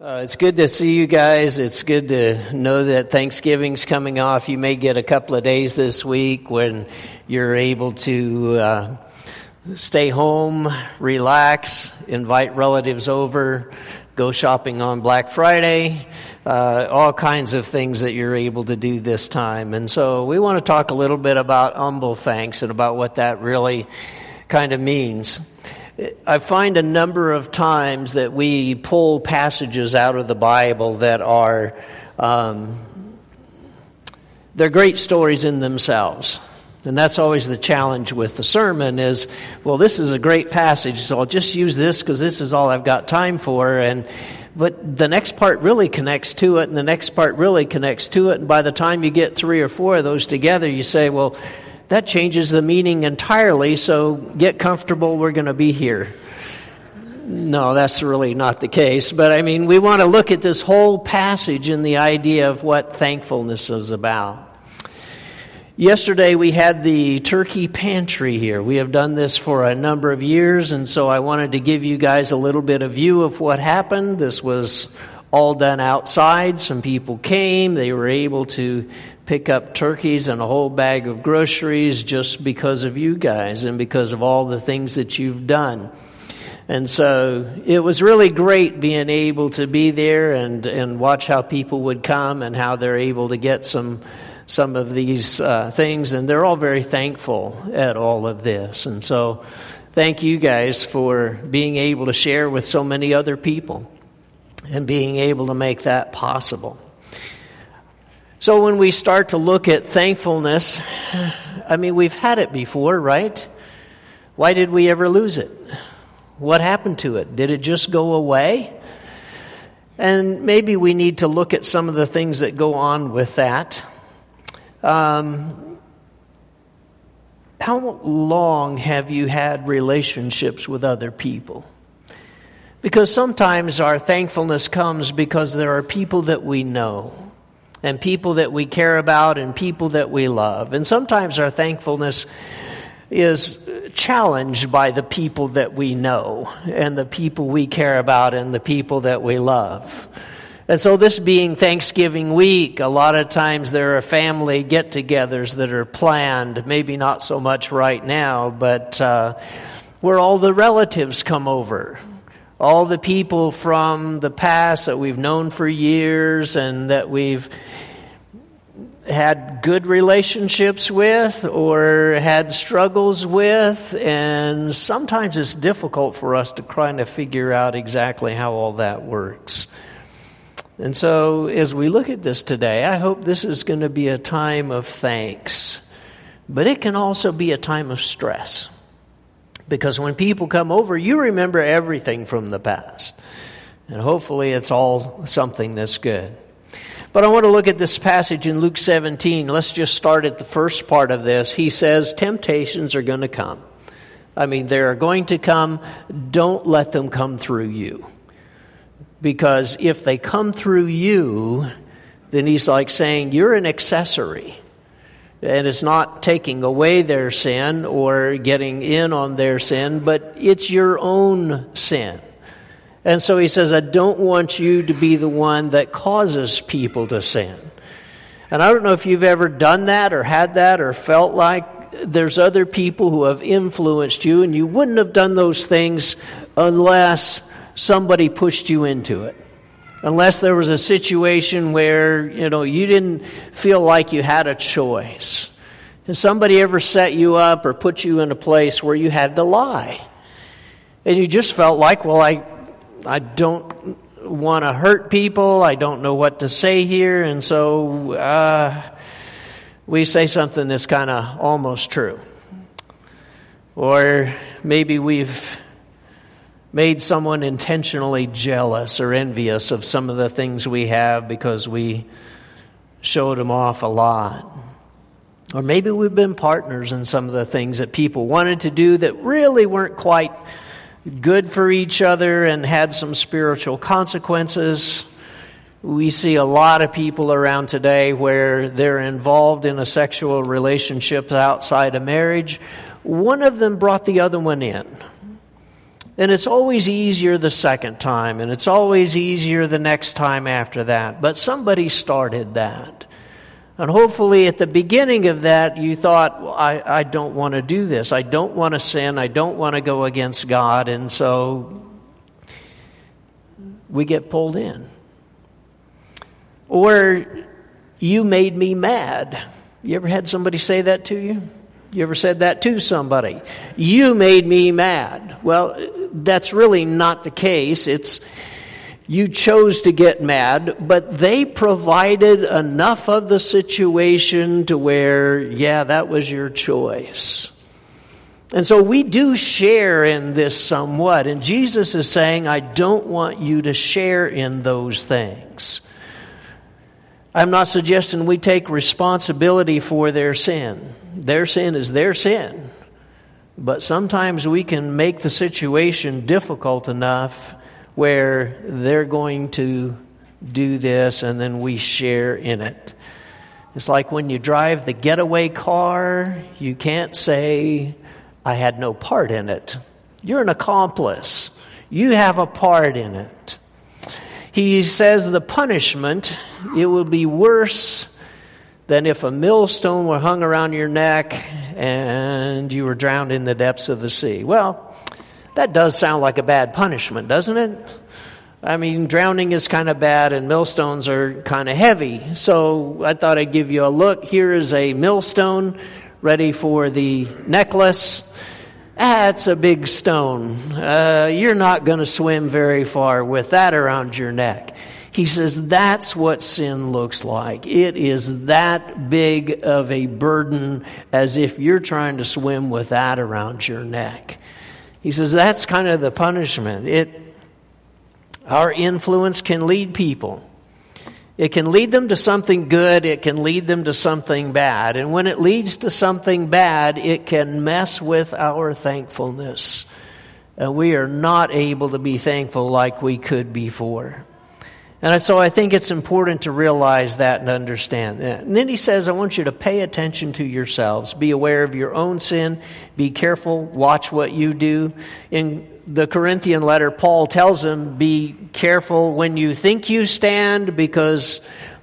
Uh, it's good to see you guys. It's good to know that Thanksgiving's coming off. You may get a couple of days this week when you're able to uh, stay home, relax, invite relatives over, go shopping on Black Friday, uh, all kinds of things that you're able to do this time. And so we want to talk a little bit about humble thanks and about what that really kind of means. I find a number of times that we pull passages out of the Bible that are um, they're great stories in themselves. And that's always the challenge with the sermon is, well, this is a great passage, so I'll just use this because this is all I've got time for. And but the next part really connects to it, and the next part really connects to it. And by the time you get three or four of those together, you say, well, that changes the meaning entirely, so get comfortable, we're going to be here. No, that's really not the case. But I mean, we want to look at this whole passage and the idea of what thankfulness is about. Yesterday we had the turkey pantry here. We have done this for a number of years, and so I wanted to give you guys a little bit of view of what happened. This was all done outside. Some people came. They were able to pick up turkeys and a whole bag of groceries just because of you guys and because of all the things that you've done. And so it was really great being able to be there and, and watch how people would come and how they're able to get some some of these uh, things. And they're all very thankful at all of this. And so thank you guys for being able to share with so many other people and being able to make that possible. So when we start to look at thankfulness, I mean, we've had it before, right? Why did we ever lose it? What happened to it? Did it just go away? And maybe we need to look at some of the things that go on with that. Um, how long have you had relationships with other people? Because sometimes our thankfulness comes because there are people that we know and people that we care about and people that we love. And sometimes our thankfulness is challenged by the people that we know and the people we care about and the people that we love. And so, this being Thanksgiving week, a lot of times there are family get togethers that are planned, maybe not so much right now, but uh, where all the relatives come over all the people from the past that we've known for years and that we've had good relationships with or had struggles with, and sometimes it's difficult for us to kind of figure out exactly how all that works. And so, as we look at this today, I hope this is going to be a time of thanks, but it can also be a time of stress. Because when people come over, you remember everything from the past. And hopefully it's all something that's good. But I want to look at this passage in Luke 17. Let's just start at the first part of this. He says, Temptations are going to come. I mean, they're going to come. Don't let them come through you. Because if they come through you, then he's like saying, You're an accessory. And it's not taking away their sin or getting in on their sin, but it's your own sin. And so he says, I don't want you to be the one that causes people to sin. And I don't know if you've ever done that or had that or felt like there's other people who have influenced you, and you wouldn't have done those things unless somebody pushed you into it unless there was a situation where you know you didn't feel like you had a choice. Has somebody ever set you up or put you in a place where you had to lie? And you just felt like well i i don't want to hurt people i don't know what to say here and so uh, we say something that's kind of almost true. Or maybe we've made someone intentionally jealous or envious of some of the things we have because we showed them off a lot. Or maybe we've been partners in some of the things that people wanted to do that really weren't quite good for each other and had some spiritual consequences. We see a lot of people around today where they're involved in a sexual relationship outside of marriage. One of them brought the other one in And it's always easier the second time, and it's always easier the next time after that. But somebody started that. And hopefully, at the beginning of that, you thought, well, I, I don't want to do this. I don't want to sin. I don't want to go against God. And so we get pulled in. Or you made me mad. You ever had somebody say that to you? You ever said that to somebody? You made me mad. Well, that's really not the case. It's you chose to get mad, but they provided enough of the situation to where, yeah, that was your choice. And so we do share in this somewhat. And Jesus is saying, I don't want you to share in those things. I'm not suggesting we take responsibility for their sin. Their sin is their sin. But sometimes we can make the situation difficult enough where they're going to do this and then we share in it. It's like when you drive the getaway car, you can't say, I had no part in it. You're an accomplice, you have a part in it. He says the punishment, it will be worse than if a millstone were hung around your neck and you were drowned in the depths of the sea. Well, that does sound like a bad punishment, doesn't it? I mean, drowning is kind of bad and millstones are kind of heavy. So I thought I'd give you a look. Here is a millstone ready for the necklace. That's a big stone. Uh, you're not going to swim very far with that around your neck. He says that's what sin looks like. It is that big of a burden as if you're trying to swim with that around your neck. He says that's kind of the punishment. It, our influence can lead people. It can lead them to something good, it can lead them to something bad. And when it leads to something bad, it can mess with our thankfulness. And we are not able to be thankful like we could before. And so I think it's important to realize that and understand that. And then he says, I want you to pay attention to yourselves. Be aware of your own sin. Be careful. Watch what you do. In the Corinthian letter, Paul tells them, be careful when you think you stand because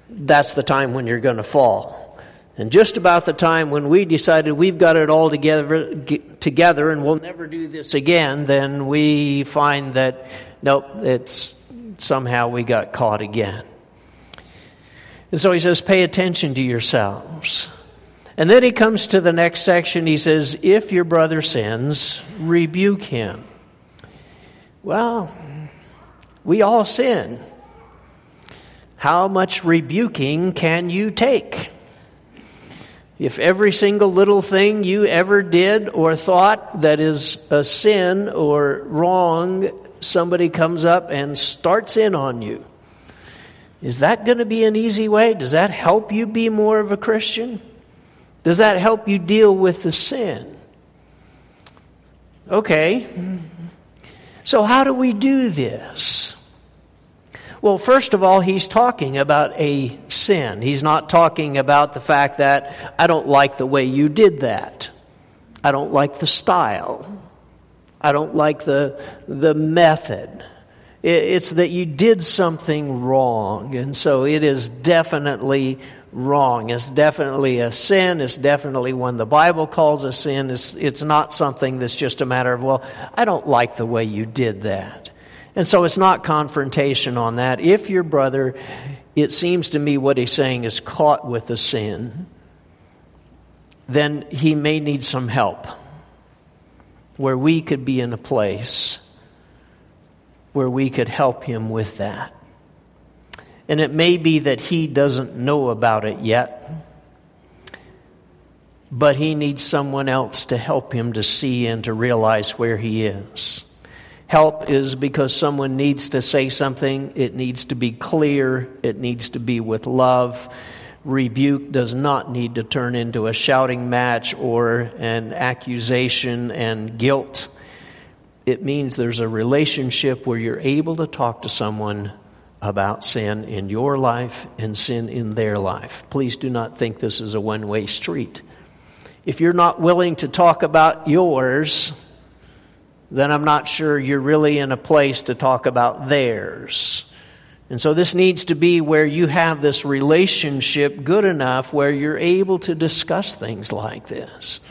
that's the time when you're going to fall. And just about the time when we decided we've got it all together, together and we'll never do this again, then we find that, nope, it's somehow we got caught again. And so he says, pay attention to yourselves. And then he comes to the next section. He says, if your brother sins, rebuke him. Well, we all sin. How much rebuking can you take? If every single little thing you ever did or thought that is a sin or wrong somebody comes up and starts in on you. Is that going to be an easy way? Does that help you be more of a Christian? Does that help you deal with the sin? Okay. So, how do we do this? Well, first of all, he's talking about a sin. He's not talking about the fact that I don't like the way you did that. I don't like the style. I don't like the, the method. It's that you did something wrong. And so it is definitely wrong. It's definitely a sin. It's definitely one the Bible calls a sin. It's, it's not something that's just a matter of, well, I don't like the way you did that. And so it's not confrontation on that. If your brother, it seems to me what he's saying is caught with a sin, then he may need some help where we could be in a place where we could help him with that. And it may be that he doesn't know about it yet, but he needs someone else to help him to see and to realize where he is. Help is because someone needs to say something, it needs to be clear, it needs to be with love rebuke does not need to turn into a shouting match or an accusation and guilt. It means there's a relationship where you're able to talk to someone about sin in your life and sin in their life. Please do not think this is a one way street. If you're not willing to talk about yours, then I'm not sure you're really in a place to talk about theirs. And so this needs to be where you have this relationship good enough where you're able to discuss things like this.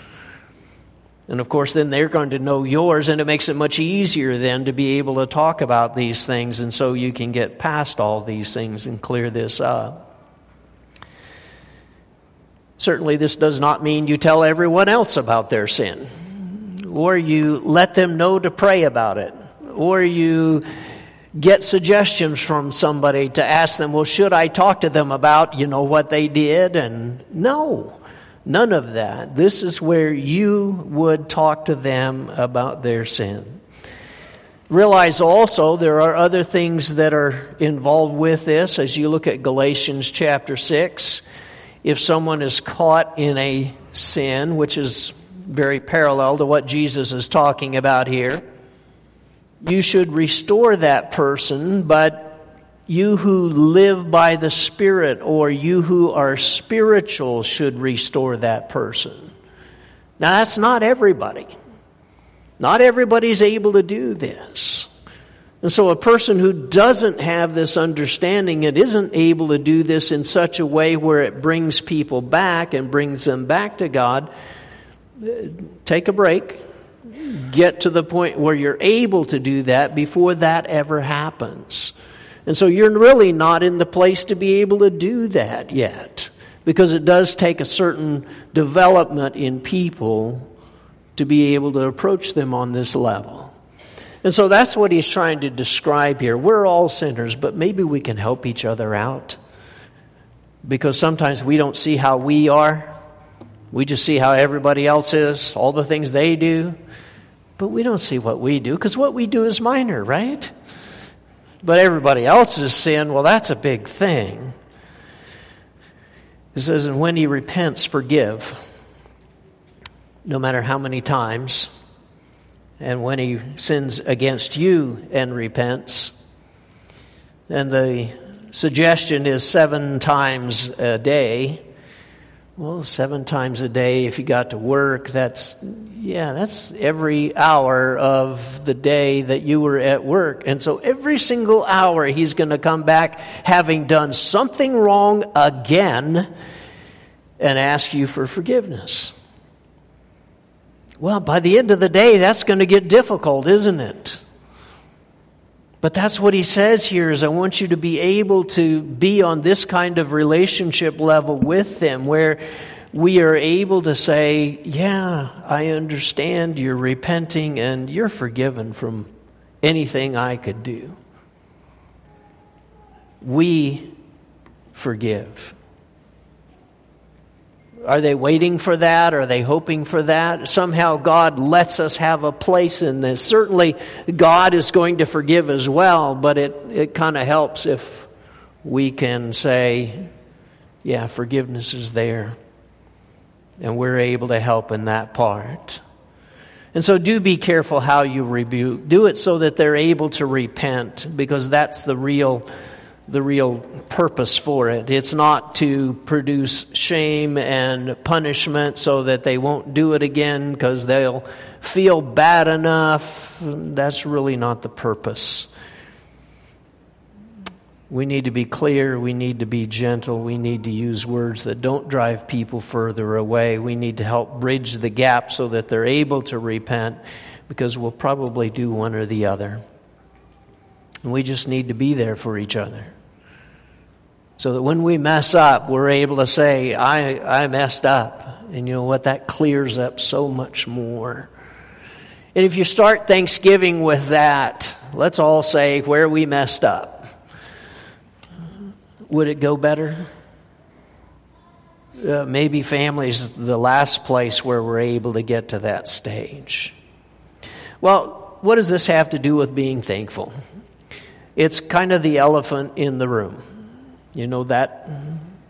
And of course, then they're going to know yours, and it makes it much easier then to be able to talk about these things, and so you can get past all these things and clear this up. Certainly, this does not mean you tell everyone else about their sin, or you let them know to pray about it, or you get suggestions from somebody to ask them, well, should I talk to them about, you know, what they did? And no, none of that. This is where you would talk to them about their sin. Realize also there are other things that are involved with this as you look at Galatians chapter 6. If someone is caught in a sin, which is very parallel to what Jesus is talking about here, you should restore that person, but you who live by the Spirit or you who are spiritual should restore that person. Now, that's not everybody. Not everybody's able to do this. And so, a person who doesn't have this understanding and isn't able to do this in such a way where it brings people back and brings them back to God, take a break get to the point where you're able to do that before that ever happens. And so you're really not in the place to be able to do that yet because it does take a certain development in people to be able to approach them on this level. And so that's what he's trying to describe here. We're all sinners, but maybe we can help each other out. Because sometimes we don't see how we are. We just see how everybody else is, all the things they do. But we don't see what we do because what we do is minor, right? But everybody else's sin, well, that's a big thing. It says, and when he repents, forgive, no matter how many times. And when he sins against you and repents, and the suggestion is seven times a day. Well, seven times a day, if you got to work, that's, yeah, that's every hour of the day that you were at work. And so every single hour, he's going to come back having done something wrong again and ask you for forgiveness. Well, by the end of the day, that's going to get difficult, isn't it? But that's what he says here is I want you to be able to be on this kind of relationship level with them where we are able to say, Yeah, I understand you're repenting and you're forgiven from anything I could do. We forgive. Are they waiting for that? Are they hoping for that? Somehow God lets us have a place in this. Certainly, God is going to forgive as well, but it, it kind of helps if we can say, yeah, forgiveness is there. And we're able to help in that part. And so do be careful how you rebuke. Do it so that they're able to repent, because that's the real the real purpose for it. It's not to produce shame and punishment so that they won't do it again because they'll feel bad enough. That's really not the purpose. We need to be clear. We need to be gentle. We need to use words that don't drive people further away. We need to help bridge the gap so that they're able to repent because we'll probably do one or the other. And we just need to be there for each other. So that when we mess up, we're able to say, I, I messed up. And you know what? That clears up so much more. And if you start Thanksgiving with that, let's all say where we messed up. Would it go better? Uh, maybe family's the last place where we're able to get to that stage. Well, what does this have to do with being thankful? It's kind of the elephant in the room. You know that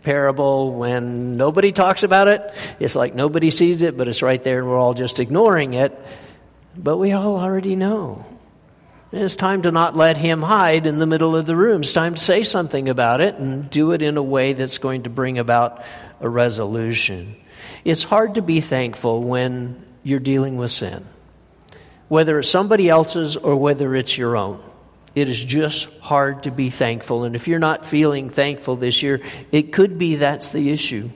parable when nobody talks about it? It's like nobody sees it, but it's right there and we're all just ignoring it. But we all already know. It's time to not let him hide in the middle of the room. It's time to say something about it and do it in a way that's going to bring about a resolution. It's hard to be thankful when you're dealing with sin. whether it's somebody else's or whether it's your own. It is just hard to be thankful. And if you're not feeling thankful this year, it could be that's the issue.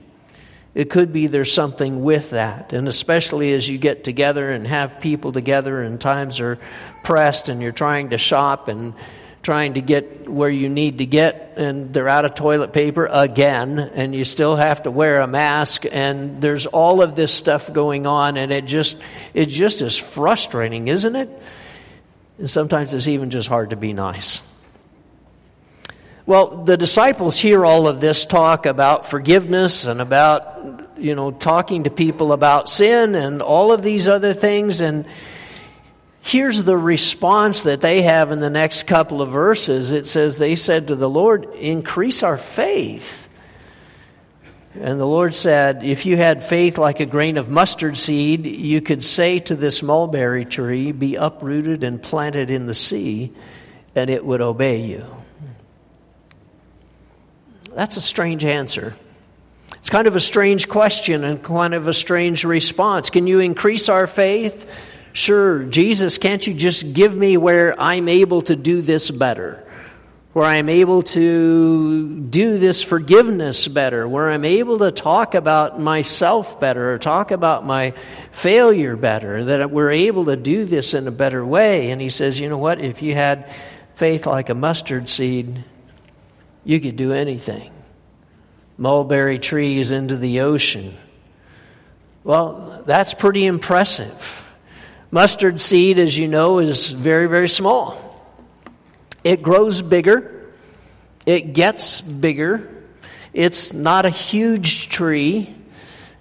It could be there's something with that. And especially as you get together and have people together and times are pressed and you're trying to shop and trying to get where you need to get and they're out of toilet paper again and you still have to wear a mask and there's all of this stuff going on and it just it just is frustrating isn't it and sometimes it's even just hard to be nice well the disciples hear all of this talk about forgiveness and about you know talking to people about sin and all of these other things and Here's the response that they have in the next couple of verses. It says, They said to the Lord, Increase our faith. And the Lord said, If you had faith like a grain of mustard seed, you could say to this mulberry tree, Be uprooted and planted in the sea, and it would obey you. That's a strange answer. It's kind of a strange question and kind of a strange response. Can you increase our faith? Sure, Jesus, can't you just give me where I'm able to do this better? Where I'm able to do this forgiveness better? Where I'm able to talk about myself better or talk about my failure better? That we're able to do this in a better way. And he says, you know what? If you had faith like a mustard seed, you could do anything. Mulberry trees into the ocean. Well, that's pretty impressive. Mustard seed, as you know, is very, very small. It grows bigger, it gets bigger. It's not a huge tree,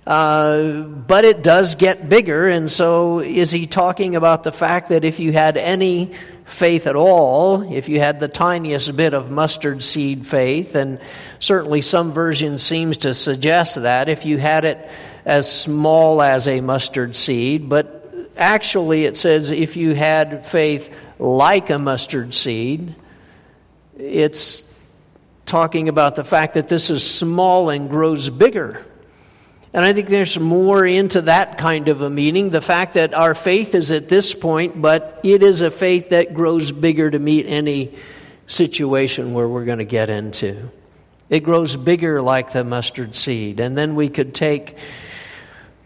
uh, but it does get bigger. And so, is he talking about the fact that if you had any faith at all, if you had the tiniest bit of mustard seed faith, and certainly some version seems to suggest that if you had it as small as a mustard seed, but actually, it says if you had faith like a mustard seed, it's talking about the fact that this is small and grows bigger. And I think there's more into that kind of a meaning. The fact that our faith is at this point, but it is a faith that grows bigger to meet any situation where we're going to get into. It grows bigger like the mustard seed. And then we could take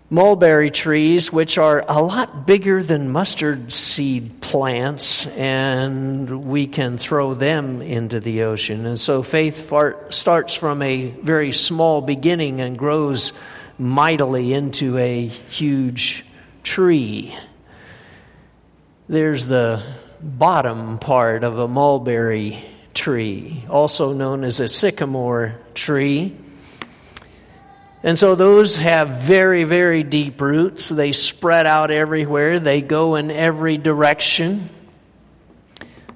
mulberry trees, which are a lot bigger than mustard seed plants, and we can throw them into the ocean. And so faith starts from a very small beginning and grows mightily into a huge tree. There's the bottom part of a mulberry tree, also known as a sycamore tree. And so those have very, very deep roots. They spread out everywhere, they go in every direction.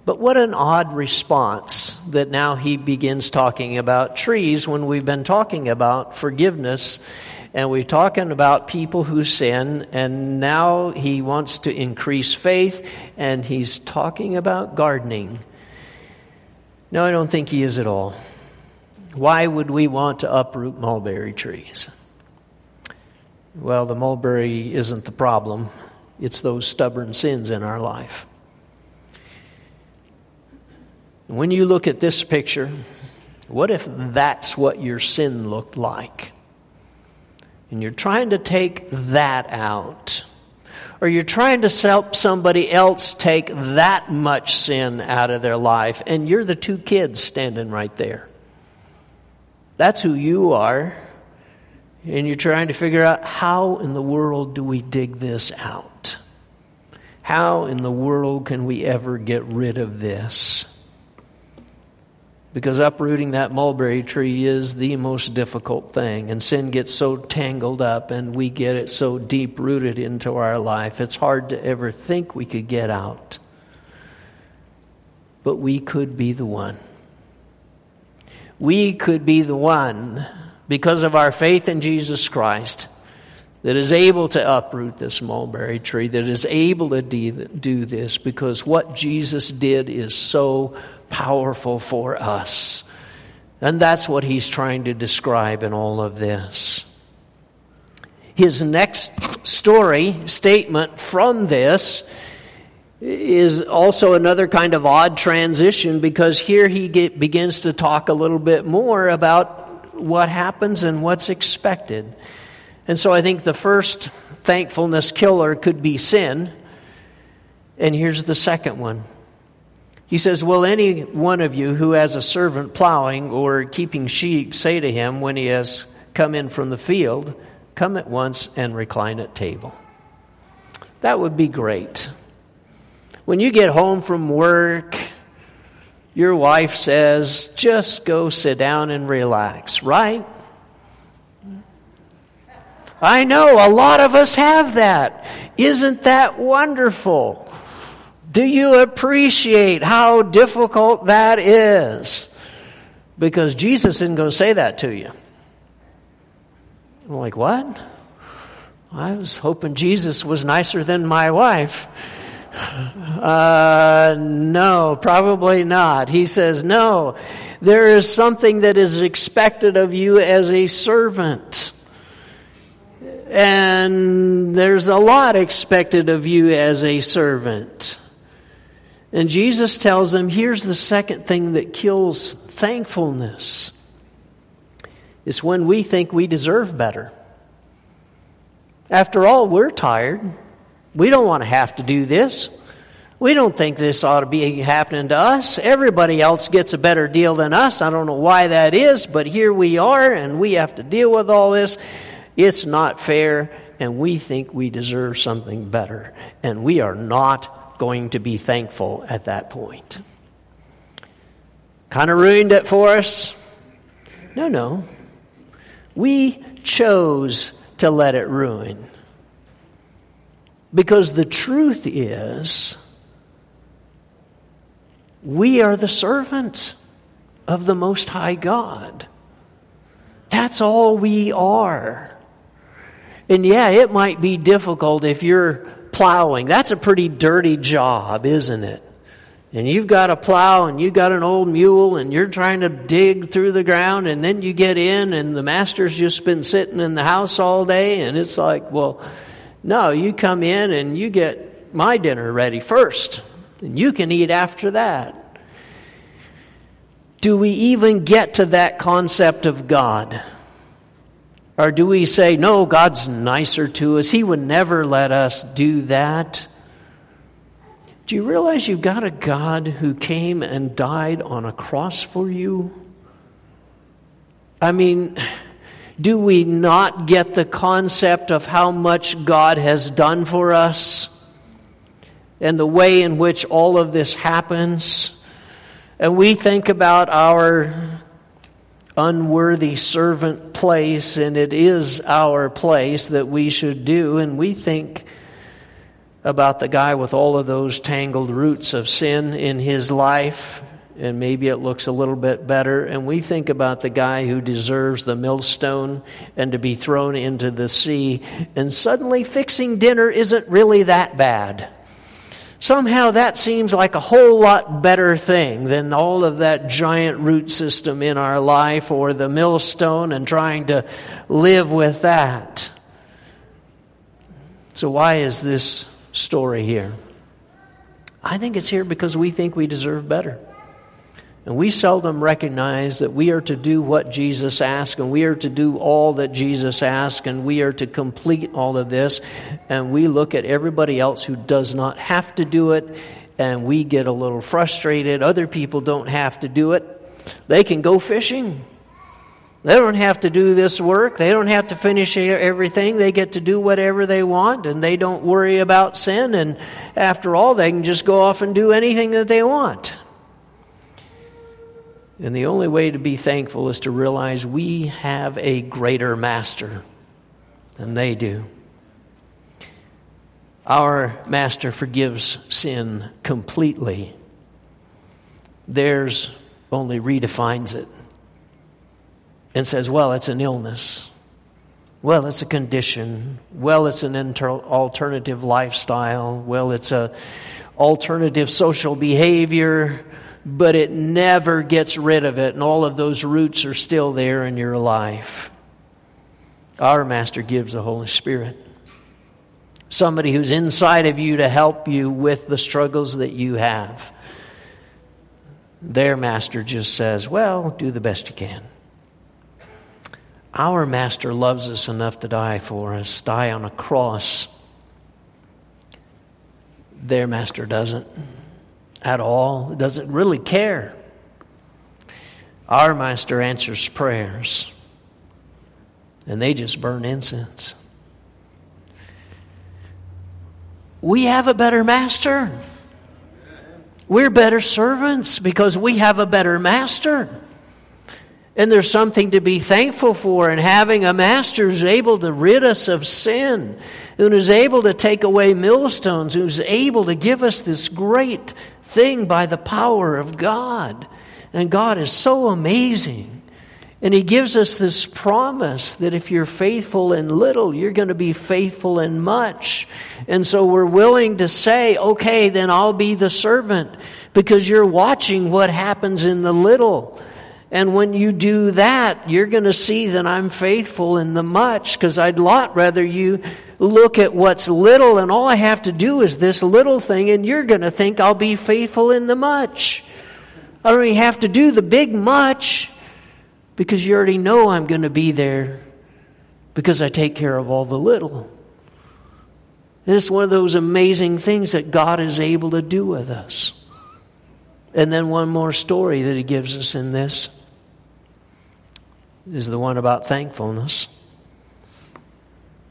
But what an odd response that now he begins talking about trees when we've been talking about forgiveness and we're talking about people who sin, and now he wants to increase faith and he's talking about gardening. No, I don't think he is at all. Why would we want to uproot mulberry trees? Well, the mulberry isn't the problem, it's those stubborn sins in our life. When you look at this picture, what if that's what your sin looked like? And you're trying to take that out. Or you're trying to help somebody else take that much sin out of their life, and you're the two kids standing right there. That's who you are. And you're trying to figure out how in the world do we dig this out? How in the world can we ever get rid of this? Because uprooting that mulberry tree is the most difficult thing, and sin gets so tangled up and we get it so deep rooted into our life, it's hard to ever think we could get out. But we could be the one we could be the one, because of our faith in Jesus Christ, that is able to uproot this mulberry tree, that is able to do this, because what Jesus did is so powerful for us. And that's what he's trying to describe in all of this. His next story, statement from this, is also another kind of odd transition because here he get, begins to talk a little bit more about what happens and what's expected. And so I think the first thankfulness killer could be sin. And here's the second one. He says, Will any one of you who has a servant plowing or keeping sheep say to him when he has come in from the field, Come at once and recline at table? That would be great. When you get home from work, your wife says, just go sit down and relax, right? I know a lot of us have that. Isn't that wonderful? Do you appreciate how difficult that is? Because Jesus isn't going to say that to you. I'm like, what? I was hoping Jesus was nicer than my wife. Uh, no, probably not. He says, no, there is something that is expected of you as a servant. And there's a lot expected of you as a servant. And Jesus tells them here's the second thing that kills thankfulness. It's when we think we deserve better. After all, we're tired. We don't want to have to do this. We don't think this ought to be happening to us. Everybody else gets a better deal than us. I don't know why that is, but here we are and we have to deal with all this. It's not fair, and we think we deserve something better. And we are not going to be thankful at that point. Kind of ruined it for us? No, no. We chose to let it ruin. Because the truth is, we are the servants of the Most High God. That's all we are. And yeah, it might be difficult if you're plowing. That's a pretty dirty job, isn't it? And you've got a plow and you've got an old mule and you're trying to dig through the ground and then you get in and the master's just been sitting in the house all day and it's like, well, no, you come in and you get my dinner ready first, and you can eat after that. Do we even get to that concept of God? Or do we say, no, God's nicer to us? He would never let us do that. Do you realize you've got a God who came and died on a cross for you? I mean, do we not get the concept of how much God has done for us? And the way in which all of this happens? And we think about our unworthy servant place, and it is our place that we should do, and we think about the guy with all of those tangled roots of sin in his life and maybe it looks a little bit better. And we think about the guy who deserves the millstone and to be thrown into the sea, and suddenly fixing dinner isn't really that bad. Somehow that seems like a whole lot better thing than all of that giant root system in our life or the millstone and trying to live with that. So, why is this story here? I think it's here because we think we deserve better. And we seldom recognize that we are to do what Jesus asked, and we are to do all that Jesus asked, and we are to complete all of this. And we look at everybody else who does not have to do it, and we get a little frustrated. Other people don't have to do it, they can go fishing. They don't have to do this work. They don't have to finish everything. They get to do whatever they want and they don't worry about sin. And after all, they can just go off and do anything that they want. And the only way to be thankful is to realize we have a greater master than they do. Our master forgives sin completely. Theirs only redefines it and says, well, it's an illness. Well, it's a condition. Well, it's an inter- alternative lifestyle. Well, it's a alternative social behavior but it never gets rid of it, and all of those roots are still there in your life. Our Master gives the Holy Spirit. somebody who's inside of you to help you with the struggles that you have. Their master just says, Well, do the best you can. Our master loves us enough to die for us, die on a cross. Their master doesn't at all, It doesn't really care. Our master answers prayers, and they just burn incense. We have a better master. We're better servants because we have a better master. And there's something to be thankful for in having a master who's able to rid us of sin, who's able to take away millstones, who's able to give us this great thing by the power of God. And God is so amazing. And he gives us this promise that if you're faithful in little, you're going to be faithful in much. And so we're willing to say, okay, then I'll be the servant because you're watching what happens in the little. And when you do that, you're going to see that I'm faithful in the much because I'd lot rather you look at what's little and all I have to do is this little thing and you're going to think I'll be faithful in the much. I don't even have to do the big much because you already know I'm going to be there because I take care of all the little. And it's one of those amazing things that God is able to do with us. And then one more story that he gives us in this is the one about thankfulness.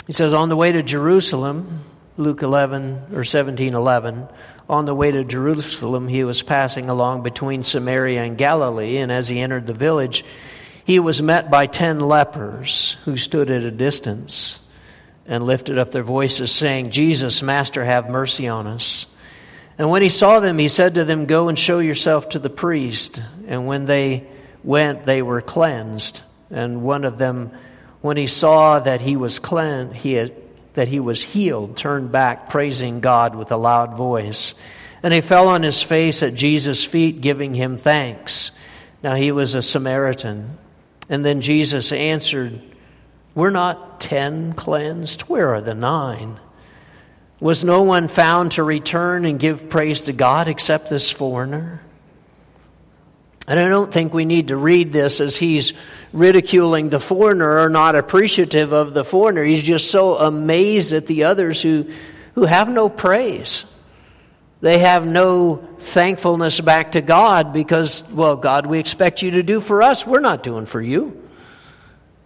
He says, On the way to Jerusalem, Luke 11 or 17 11, on the way to Jerusalem, he was passing along between Samaria and Galilee, and as he entered the village, he was met by ten lepers who stood at a distance and lifted up their voices, saying, Jesus, Master, have mercy on us. And when he saw them, he said to them, Go and show yourself to the priest. And when they went, they were cleansed. And one of them, when he saw that he was cleansed, he had, that he was healed, turned back, praising God with a loud voice. And he fell on his face at Jesus' feet, giving him thanks. Now he was a Samaritan. And then Jesus answered, We're not ten cleansed. Where are the nine? Was no one found to return and give praise to God except this foreigner? And I don't think we need to read this as he's ridiculing the foreigner or not appreciative of the foreigner. He's just so amazed at the others who, who have no praise. They have no thankfulness back to God because, well, God, we expect you to do for us. We're not doing for you.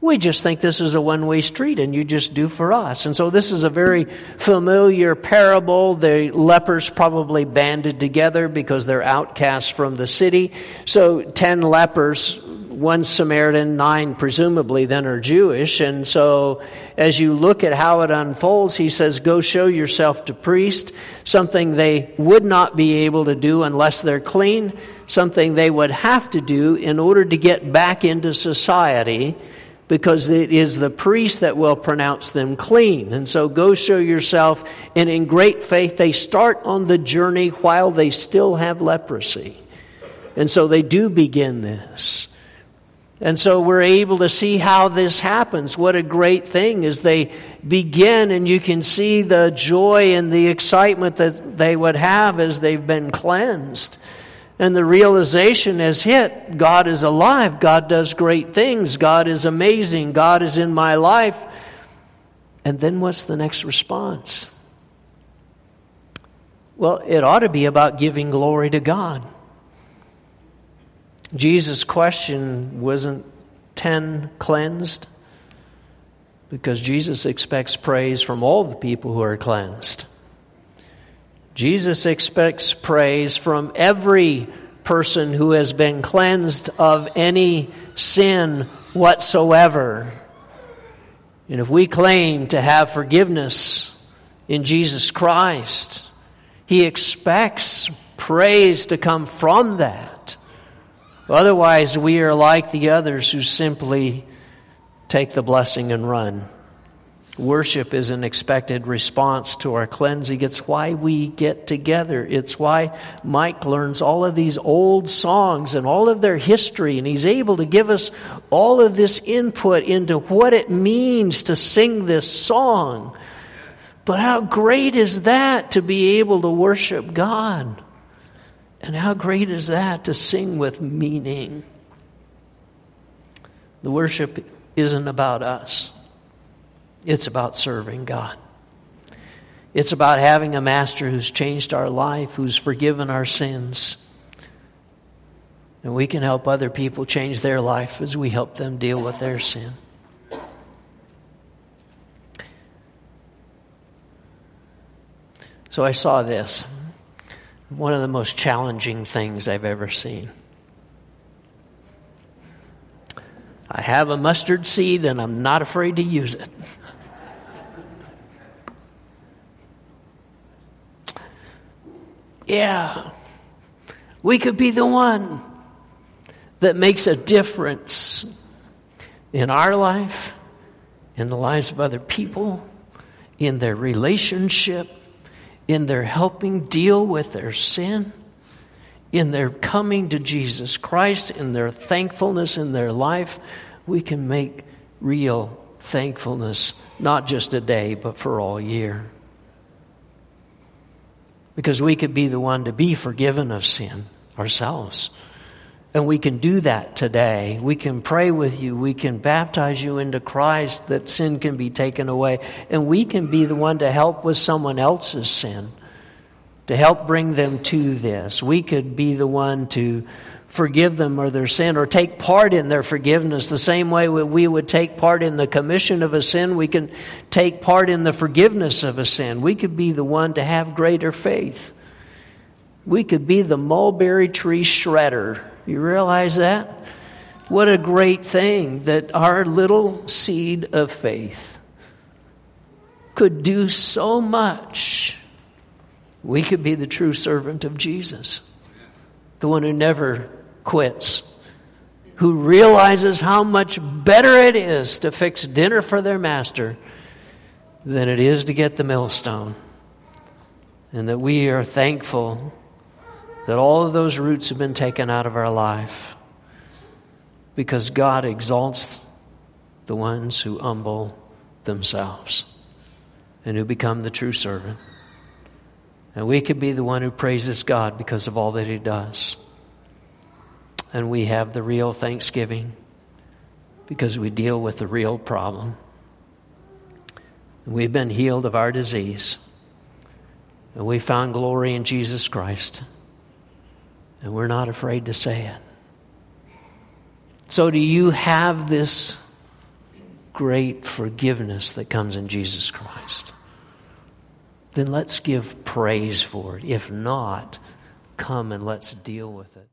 We just think this is a one way street and you just do for us. And so this is a very familiar parable. The lepers probably banded together because they're outcasts from the city. So 10 lepers one Samaritan, nine presumably then are Jewish. And so as you look at how it unfolds, he says, Go show yourself to priest, something they would not be able to do unless they're clean, something they would have to do in order to get back into society because it is the priest that will pronounce them clean. And so go show yourself. And in great faith, they start on the journey while they still have leprosy. And so they do begin this. And so we're able to see how this happens. What a great thing as they begin, and you can see the joy and the excitement that they would have as they've been cleansed. And the realization has hit God is alive, God does great things, God is amazing, God is in my life. And then what's the next response? Well, it ought to be about giving glory to God. Jesus' question wasn't 10 cleansed? Because Jesus expects praise from all the people who are cleansed. Jesus expects praise from every person who has been cleansed of any sin whatsoever. And if we claim to have forgiveness in Jesus Christ, He expects praise to come from that. Otherwise, we are like the others who simply take the blessing and run. Worship is an expected response to our cleansing. It's why we get together. It's why Mike learns all of these old songs and all of their history, and he's able to give us all of this input into what it means to sing this song. But how great is that to be able to worship God? And how great is that to sing with meaning? The worship isn't about us, it's about serving God. It's about having a master who's changed our life, who's forgiven our sins. And we can help other people change their life as we help them deal with their sin. So I saw this. One of the most challenging things I've ever seen. I have a mustard seed and I'm not afraid to use it. Yeah, we could be the one that makes a difference in our life, in the lives of other people, in their relationship, in their helping deal with their sin, in their coming to Jesus Christ, in their thankfulness in their life, we can make real thankfulness, not just a day, but for all year. Because we could be the one to be forgiven of sin ourselves. And we can do that today. We can pray with you. We can baptize you into Christ that sin can be taken away. And we can be the one to help with someone else's sin, to help bring them to this. We could be the one to forgive them or their sin or take part in their forgiveness the same way we would take part in the commission of a sin we can take part in the forgiveness of a sin we could be the one to have greater faith we could be the mulberry tree shredder you realize that? What a great thing that our little seed of faith could do so much. We could be the true servant of Jesus, the one who never quits, who realizes how much better it is to fix dinner for their master than it is to get the millstone. And that we are thankful that all of those roots have been taken out of our life because God exalts the ones who humble themselves and who become the true servant. And we can be the one who praises God because of all that He does. And we have the real thanksgiving because we deal with the real problem. We've been healed of our disease. And we found glory in Jesus Christ. And we're not afraid to say it. So, do you have this great forgiveness that comes in Jesus Christ? Then let's give praise for it. If not, come and let's deal with it.